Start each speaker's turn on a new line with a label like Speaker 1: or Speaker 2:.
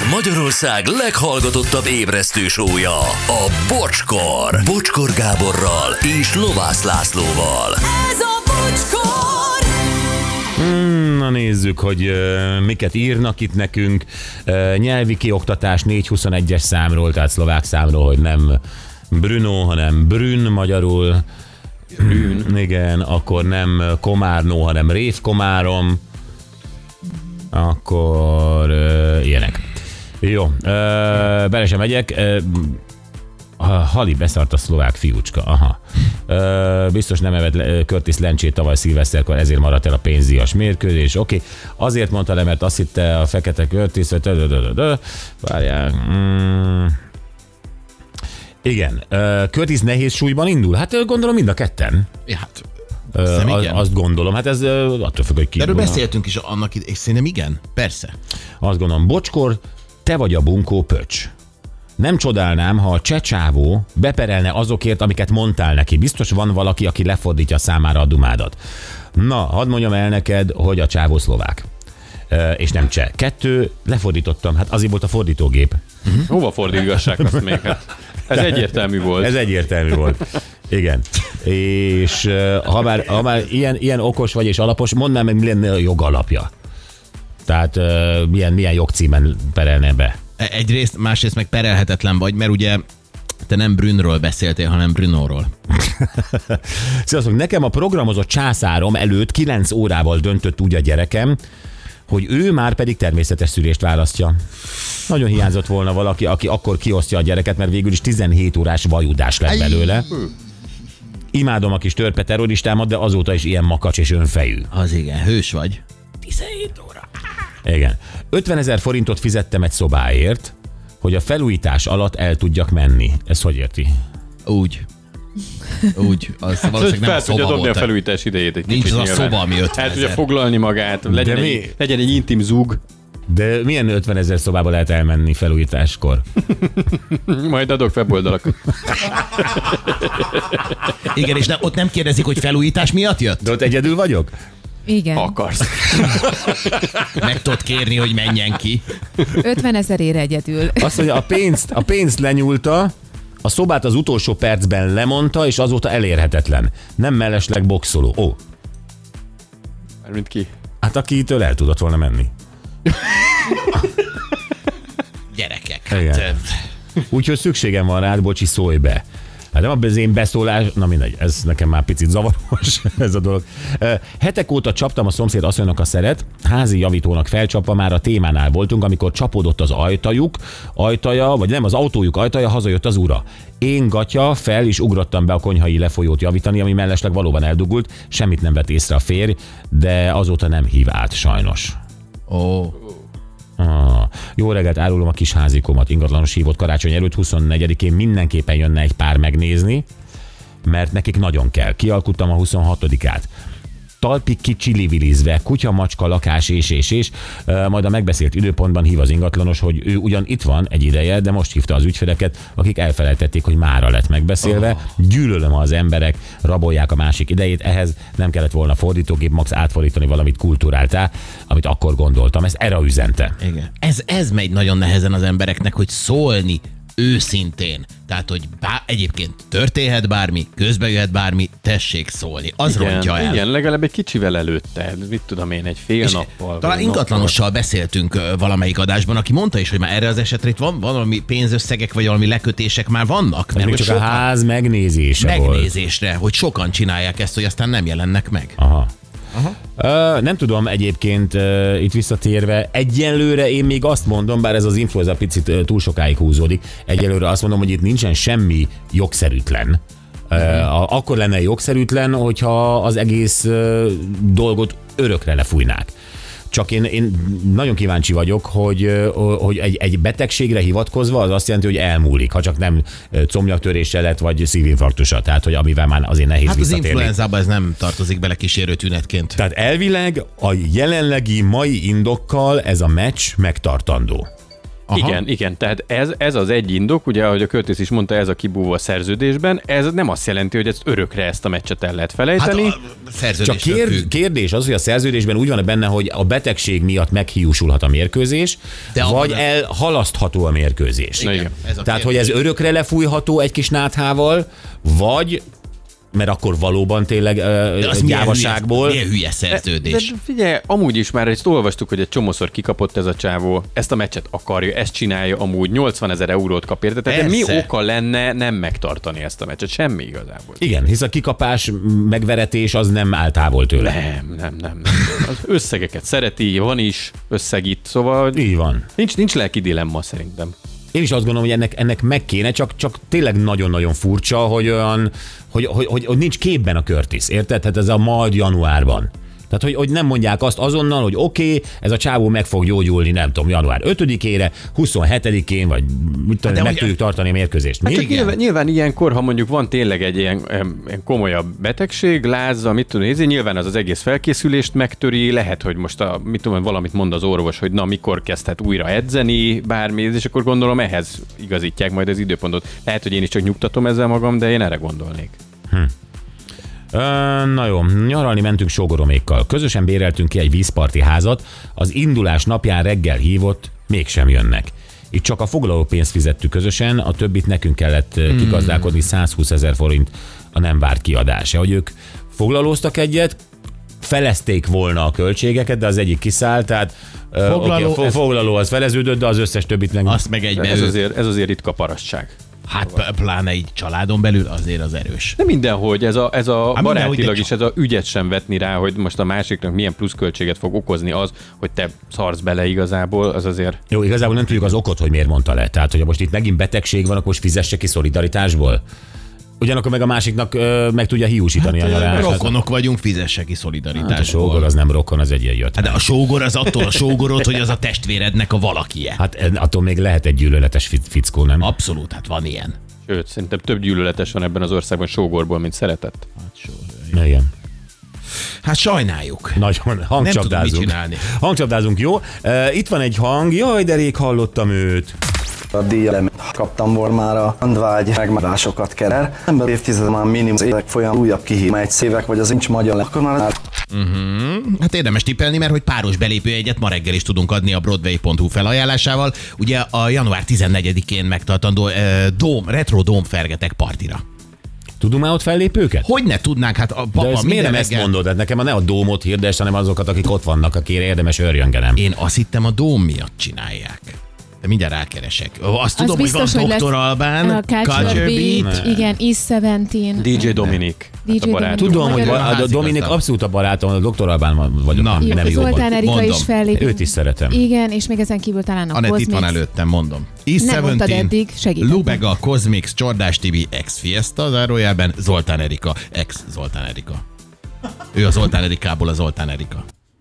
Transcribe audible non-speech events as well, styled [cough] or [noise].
Speaker 1: Ez Magyarország leghallgatottabb ébresztő sója, a Bocskor. Bocskor Gáborral és Lovász Lászlóval.
Speaker 2: Ez a bocskor!
Speaker 3: Na nézzük, hogy uh, miket írnak itt nekünk. Uh, nyelvi kioktatás 421-es számról, tehát szlovák számról, hogy nem Bruno, hanem Brün magyarul. Brün. Igen, akkor nem Komárnó, hanem Rév Komárom. Akkor. Jó, uh, bele sem megyek. Ha- Hali beszart a szlovák fiúcska, aha. Ö, biztos nem evett Curtis Lencsét tavaly szilveszterkor, ezért maradt el a pénzdias mérkőzés. Oké, okay. azért mondta le, mert azt hitte a fekete Curtis, hogy. Várjál. Mm. Igen, ö, Curtis nehéz súlyban indul? Hát ö, gondolom mind a ketten.
Speaker 4: Ja, hát,
Speaker 3: Ö,
Speaker 4: igen.
Speaker 3: azt gondolom, hát ez ö, attól függ, hogy ki.
Speaker 4: Erről beszéltünk is annak ide, és szerintem igen, persze.
Speaker 3: Azt gondolom, bocskor, te vagy a bunkó pöcs. Nem csodálnám, ha a csecsávó beperelne azokért, amiket mondtál neki. Biztos van valaki, aki lefordítja számára a dumádat. Na, hadd mondjam el neked, hogy a csávó szlovák. Ö, és nem cseh. Kettő, lefordítottam, hát azért volt a fordítógép.
Speaker 5: Hova fordítgassák azt még? Hát, ez [laughs] egyértelmű volt.
Speaker 3: Ez egyértelmű volt. Igen. És ha már, ha már ilyen, ilyen okos vagy és alapos, mondd már meg, mi lenne a jogalapja. Tehát ö, milyen, milyen jogcímen perelne be.
Speaker 4: E- Egyrészt, másrészt meg perelhetetlen vagy, mert ugye te nem Brünről beszéltél, hanem Brunóról. [laughs]
Speaker 3: Sziasztok, nekem a programozott császárom előtt 9 órával döntött úgy a gyerekem, hogy ő már pedig természetes szülést választja. Nagyon hiányzott volna valaki, aki akkor kiosztja a gyereket, mert végül is 17 órás vajudás lett belőle. Imádom a kis törpe terroristámat, de azóta is ilyen makacs és önfejű.
Speaker 4: Az igen, hős vagy.
Speaker 3: Igen. 50 ezer forintot fizettem egy szobáért, hogy a felújítás alatt el tudjak menni. Ez hogy érti?
Speaker 4: Úgy. Úgy. Az
Speaker 5: Hogy
Speaker 4: valószínűleg nem a
Speaker 5: fel tudja
Speaker 4: szoba
Speaker 5: dobni a felújítás idejét egy
Speaker 4: Nincs
Speaker 5: kicsit
Speaker 4: az a szoba, ami 50
Speaker 5: El tudja foglalni magát, legyen,
Speaker 3: De mi?
Speaker 5: egy, legyen egy intim zúg,
Speaker 3: De milyen 50 ezer szobába lehet elmenni felújításkor? [laughs]
Speaker 5: majd adok weboldalakat.
Speaker 4: Igen, és ne, ott nem kérdezik, hogy felújítás miatt jött?
Speaker 3: De ott egyedül vagyok?
Speaker 6: Igen,
Speaker 5: Akarsz. [laughs]
Speaker 4: Meg tudod kérni, hogy menjen ki.
Speaker 6: 50 ezerért egyedül.
Speaker 3: Azt mondja, a pénzt, a pénzt lenyúlta, a szobát az utolsó percben lemondta, és azóta elérhetetlen. Nem mellesleg boxoló. Ó,
Speaker 5: Mármint ki.
Speaker 3: hát akitől el tudott volna menni.
Speaker 4: Gyerekek.
Speaker 3: Igen.
Speaker 4: Hát,
Speaker 3: Úgyhogy szükségem van rád, bocsi, szólj be. Hát nem az én beszólás, na mindegy, ez nekem már picit zavaros [laughs] ez a dolog. Hetek óta csaptam a szomszéd asszonynak a szeret, házi javítónak felcsapva már a témánál voltunk, amikor csapódott az ajtajuk, ajtaja, vagy nem, az autójuk ajtaja, hazajött az ura. Én gatya fel és ugrottam be a konyhai lefolyót javítani, ami mellesleg valóban eldugult, semmit nem vett észre a férj, de azóta nem hív át sajnos.
Speaker 4: Ó,
Speaker 3: Ah, jó reggelt, árulom a kis házikomat. Ingatlanos hívott karácsony előtt 24-én mindenképpen jönne egy pár megnézni, mert nekik nagyon kell. Kialkuttam a 26-át. Talpig kicsilivilizve, kutya, macska, lakás és és és. Majd a megbeszélt időpontban hív az ingatlanos, hogy ő ugyan itt van egy ideje, de most hívta az ügyfeleket, akik elfelejtették, hogy mára lett megbeszélve. Gyűlölöm, ha az emberek rabolják a másik idejét, ehhez nem kellett volna fordítógép, max átfordítani valamit kulturáltá, amit akkor gondoltam. Ez erre üzente.
Speaker 4: igen. Ez, ez megy nagyon nehezen az embereknek, hogy szólni őszintén. Tehát, hogy bá, egyébként történhet bármi, közbe jöhet bármi, tessék szólni. Az
Speaker 5: Igen,
Speaker 4: rontja el.
Speaker 5: igen, legalább egy kicsivel előtte. Mit tudom én, egy fél
Speaker 4: És
Speaker 5: nappal.
Speaker 4: talán
Speaker 5: vagy
Speaker 4: ingatlanossal beszéltünk ö, valamelyik adásban, aki mondta is, hogy már erre az esetre itt van, van valami pénzösszegek, vagy valami lekötések már vannak.
Speaker 3: Mert
Speaker 4: hogy
Speaker 3: csak a
Speaker 4: sokan-
Speaker 3: ház megnézése volt.
Speaker 4: megnézésre, hogy sokan csinálják ezt, hogy aztán nem jelennek meg.
Speaker 3: Aha. Nem tudom egyébként itt visszatérve, egyelőre én még azt mondom, bár ez az influenza picit ö, túl sokáig húzódik, egyelőre azt mondom, hogy itt nincsen semmi jogszerűtlen. A- Akkor lenne jogszerűtlen, hogyha az egész dolgot örökre lefújnák. Csak én, én nagyon kíváncsi vagyok, hogy, hogy egy, egy betegségre hivatkozva az azt jelenti, hogy elmúlik, ha csak nem ö, comnyaktörése lett, vagy szívinfarktusa, tehát hogy amivel már azért nehéz
Speaker 4: Hát az
Speaker 3: visszatérni.
Speaker 4: influenzában ez nem tartozik bele kísérő tünetként.
Speaker 3: Tehát elvileg a jelenlegi mai indokkal ez a meccs megtartandó.
Speaker 4: Aha.
Speaker 5: Igen, igen, tehát ez, ez az egy indok, ugye, ahogy a Curtis is mondta, ez a kibúvó a szerződésben, ez nem azt jelenti, hogy ezt örökre ezt a meccset el lehet
Speaker 4: Hát
Speaker 5: felejteni.
Speaker 4: a
Speaker 3: Csak kér,
Speaker 4: függ.
Speaker 3: kérdés az, hogy a szerződésben úgy van benne, hogy a betegség miatt meghiúsulhat a mérkőzés,
Speaker 4: De
Speaker 3: vagy
Speaker 4: abban-
Speaker 3: elhalasztható a mérkőzés.
Speaker 5: Na igen.
Speaker 4: Ez a
Speaker 3: Tehát,
Speaker 4: kérdés.
Speaker 3: hogy ez örökre lefújható egy kis náthával, vagy mert akkor valóban tényleg
Speaker 4: De
Speaker 3: uh,
Speaker 4: milyen
Speaker 3: gyávaságból.
Speaker 4: Hülye, milyen hülye szerződés.
Speaker 5: De figyelj, amúgy is már ezt olvastuk, hogy egy csomószor kikapott ez a csávó, ezt a meccset akarja, ezt csinálja, amúgy 80 ezer eurót kap érte, tehát de mi oka lenne nem megtartani ezt a meccset? Semmi igazából.
Speaker 3: Igen, hisz a kikapás, megveretés az nem áll távol tőle.
Speaker 5: Nem, nem, nem. nem. Az összegeket szereti, van is összeg itt, szóval
Speaker 3: Így van.
Speaker 5: nincs, nincs lelki dilemma szerintem.
Speaker 3: Én is azt gondolom, hogy ennek, ennek meg kéne, csak, csak tényleg nagyon-nagyon furcsa, hogy olyan, hogy, hogy, hogy, hogy nincs képben a Curtis, érted? Tehát ez a majd januárban. Tehát, hogy, hogy nem mondják azt azonnal, hogy oké, okay, ez a csávó meg fog gyógyulni, nem tudom, január 5-ére, 27-én, vagy mit tudom,
Speaker 4: de
Speaker 3: meg tudjuk tartani a mérkőzést. Mi?
Speaker 5: Csak nyilván, nyilván ilyenkor, ha mondjuk van tényleg egy ilyen, ilyen komolyabb betegség, lázza, mit tudom, nézni, nyilván az az egész felkészülést megtöri, lehet, hogy most a, mit tudom, valamit mond az orvos, hogy na, mikor kezdhet újra edzeni, bármi, és akkor gondolom ehhez igazítják majd az időpontot. Lehet, hogy én is csak nyugtatom ezzel magam, de én erre gondolnék.
Speaker 3: Ö, na jó, nyaralni mentünk sógoromékkal. Közösen béreltünk ki egy vízparti házat, az indulás napján reggel hívott, mégsem jönnek. Itt csak a foglaló pénzt fizettük közösen, a többit nekünk kellett hmm. kigazdálkodni 120 ezer forint a nem várt kiadása. Hogy ők foglalóztak egyet, felezték volna a költségeket, de az egyik kiszállt, tehát foglaló, okay, a
Speaker 4: ez-
Speaker 3: foglaló az feleződött, de az összes többit meg...
Speaker 4: Azt meg egyben
Speaker 5: Ez azért, ez azért ritka parasztság.
Speaker 4: Hát pláne így családon belül azért az erős.
Speaker 5: De mindenhogy, ez a, ez a
Speaker 4: mindenhogy,
Speaker 5: barátilag is, ez a ügyet sem vetni rá, hogy most a másiknak milyen pluszköltséget fog okozni az, hogy te szarsz bele igazából, az azért
Speaker 3: Jó, igazából nem tudjuk az okot, hogy miért mondta le. Tehát, hogy most itt megint betegség van, akkor most fizesse ki szolidaritásból. Ugyanakkor meg a másiknak ö, meg tudja hiúsítani hát, a nyaralását.
Speaker 4: Rokonok vagyunk, fizesse ki
Speaker 3: Hát a sógor az nem rokon, az egy ilyen jött.
Speaker 4: Hát de a sógor az attól a sógorod, hogy az a [laughs] testvérednek a valakije.
Speaker 3: Hát attól még lehet egy gyűlöletes fi- fickó, nem?
Speaker 4: Abszolút, hát van ilyen.
Speaker 5: Sőt, szerintem több gyűlöletes van ebben az országban sógorból, mint szeretett.
Speaker 3: Igen.
Speaker 4: Hát sajnáljuk.
Speaker 3: Nagyon hangcsapdázunk.
Speaker 4: csinálni.
Speaker 3: Hangcsapdázunk, jó? Uh, itt van egy hang, jaj, de rég hallottam őt.
Speaker 7: A díjat kaptam volna már a handvágy megmaradásokat kerer. Ember évtized már minimum az évek folyam újabb kihív, egy szévek vagy az nincs magyar. Akkor már
Speaker 4: Hát érdemes tippelni, mert hogy páros belépő egyet ma reggel is tudunk adni a Broadway.hu felajánlásával. Ugye a január 14-én megtartandó uh, Dóm, Retro Dóm Fergetek partira.
Speaker 3: Tudunk már ott fellépőket?
Speaker 4: Hogy ne tudnánk, hát a papa
Speaker 3: De ezt miért nem ezt mondod? Hát nekem a ne a dómot hirdess, hanem azokat, akik ott vannak, akire érdemes örjöngenem.
Speaker 4: Én azt hittem a Dóm miatt csinálják. De mindjárt rákeresek. Azt tudom, hogy van Dr. Albán,
Speaker 6: a Culture, Beat, igen, East 17.
Speaker 5: DJ Dominik.
Speaker 6: DJ
Speaker 5: hát a.
Speaker 6: Dominik.
Speaker 3: Tudom, hogy a, a. Dominik abszolút a barátom, a doktor Albán vagyok,
Speaker 4: Na.
Speaker 3: nem,
Speaker 6: Jó,
Speaker 3: nem jó
Speaker 6: Zoltán Erika
Speaker 4: Mondom.
Speaker 6: is fellép.
Speaker 3: Őt is szeretem.
Speaker 6: Igen, és még ezen kívül talán a
Speaker 4: Anett itt van
Speaker 6: Cosmix.
Speaker 4: előttem, mondom. East
Speaker 6: Nem mondtad
Speaker 4: 17,
Speaker 6: eddig, segítettem.
Speaker 4: Lubega, Cosmix, Csordás Tibi, ex Fiesta, zárójelben Zoltán Erika, ex Zoltán Erika. Ő a Zoltán Erikából a Zoltán Erika.